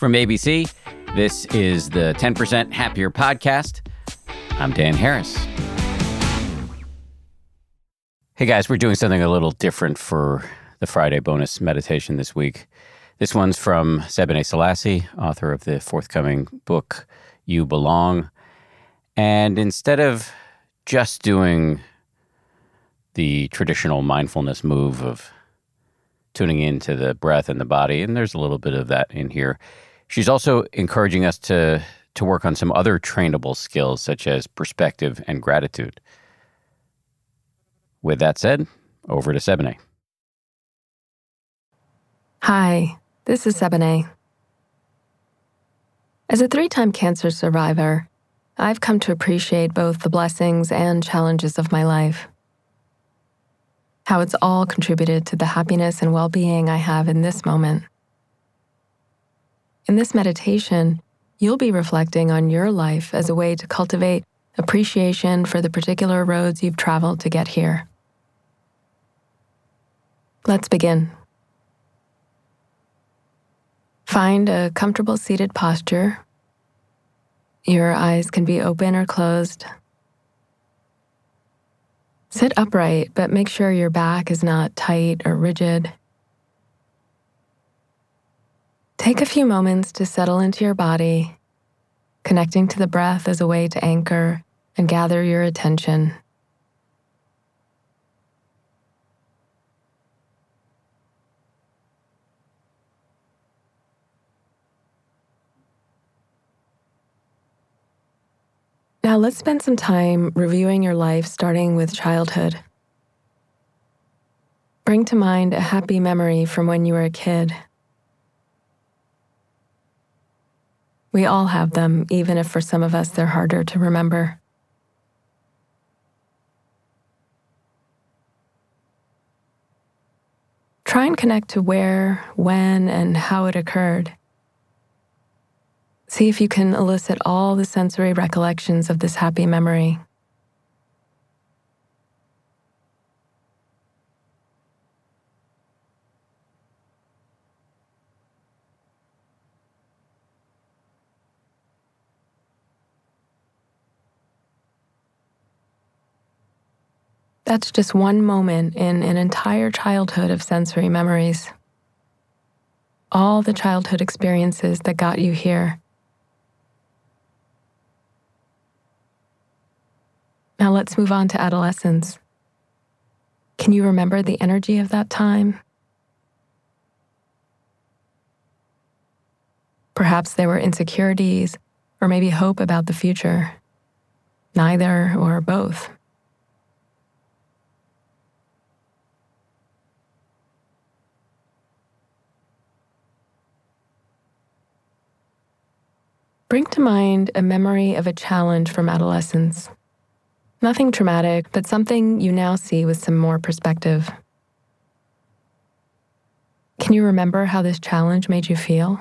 From ABC, this is the 10% Happier Podcast. I'm Dan Harris. Hey guys, we're doing something a little different for the Friday bonus meditation this week. This one's from Sebene Selassie, author of the forthcoming book, You Belong. And instead of just doing the traditional mindfulness move of tuning into the breath and the body, and there's a little bit of that in here. She's also encouraging us to to work on some other trainable skills such as perspective and gratitude. With that said, over to Sebene. Hi, this is Sebene. As a three time cancer survivor, I've come to appreciate both the blessings and challenges of my life how it's all contributed to the happiness and well being I have in this moment. In this meditation, you'll be reflecting on your life as a way to cultivate appreciation for the particular roads you've traveled to get here. Let's begin. Find a comfortable seated posture. Your eyes can be open or closed, Sit upright, but make sure your back is not tight or rigid. Take a few moments to settle into your body, connecting to the breath as a way to anchor and gather your attention. Now, let's spend some time reviewing your life starting with childhood. Bring to mind a happy memory from when you were a kid. We all have them, even if for some of us they're harder to remember. Try and connect to where, when, and how it occurred. See if you can elicit all the sensory recollections of this happy memory. That's just one moment in an entire childhood of sensory memories. All the childhood experiences that got you here Now let's move on to adolescence. Can you remember the energy of that time? Perhaps there were insecurities or maybe hope about the future. Neither or both. Bring to mind a memory of a challenge from adolescence. Nothing traumatic, but something you now see with some more perspective. Can you remember how this challenge made you feel?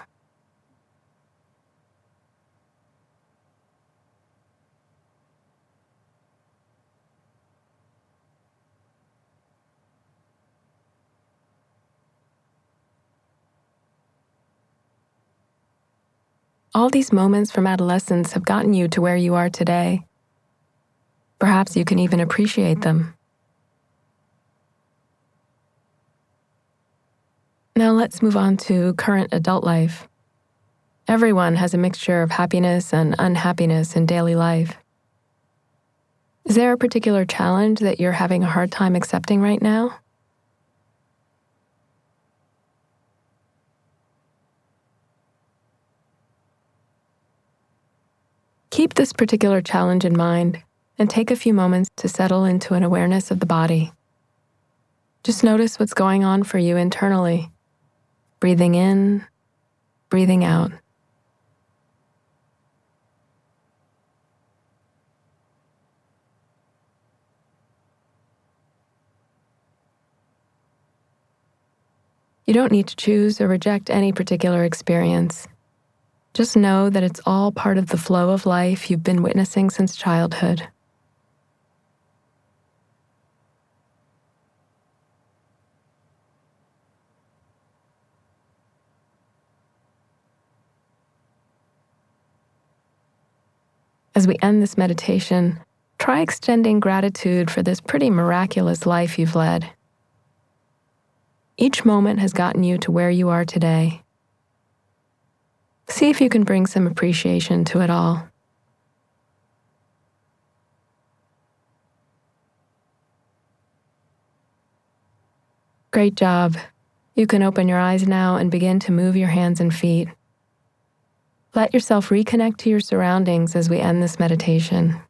All these moments from adolescence have gotten you to where you are today. Perhaps you can even appreciate them. Now let's move on to current adult life. Everyone has a mixture of happiness and unhappiness in daily life. Is there a particular challenge that you're having a hard time accepting right now? Keep this particular challenge in mind and take a few moments to settle into an awareness of the body. Just notice what's going on for you internally, breathing in, breathing out. You don't need to choose or reject any particular experience. Just know that it's all part of the flow of life you've been witnessing since childhood. As we end this meditation, try extending gratitude for this pretty miraculous life you've led. Each moment has gotten you to where you are today. See if you can bring some appreciation to it all. Great job. You can open your eyes now and begin to move your hands and feet. Let yourself reconnect to your surroundings as we end this meditation.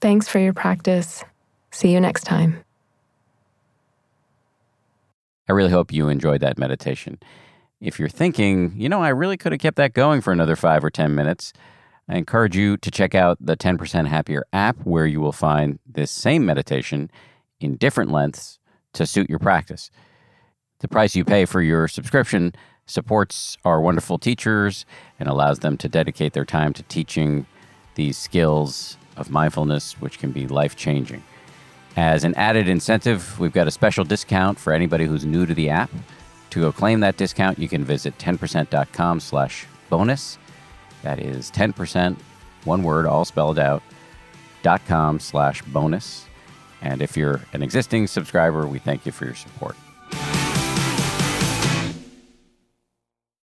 Thanks for your practice. See you next time. I really hope you enjoyed that meditation. If you're thinking, you know, I really could have kept that going for another five or 10 minutes, I encourage you to check out the 10% Happier app where you will find this same meditation in different lengths to suit your practice. The price you pay for your subscription supports our wonderful teachers and allows them to dedicate their time to teaching these skills of mindfulness, which can be life changing. As an added incentive, we've got a special discount for anybody who's new to the app. To claim that discount, you can visit 10%.com slash bonus. That is 10%, one word, all spelled out, dot com slash bonus. And if you're an existing subscriber, we thank you for your support.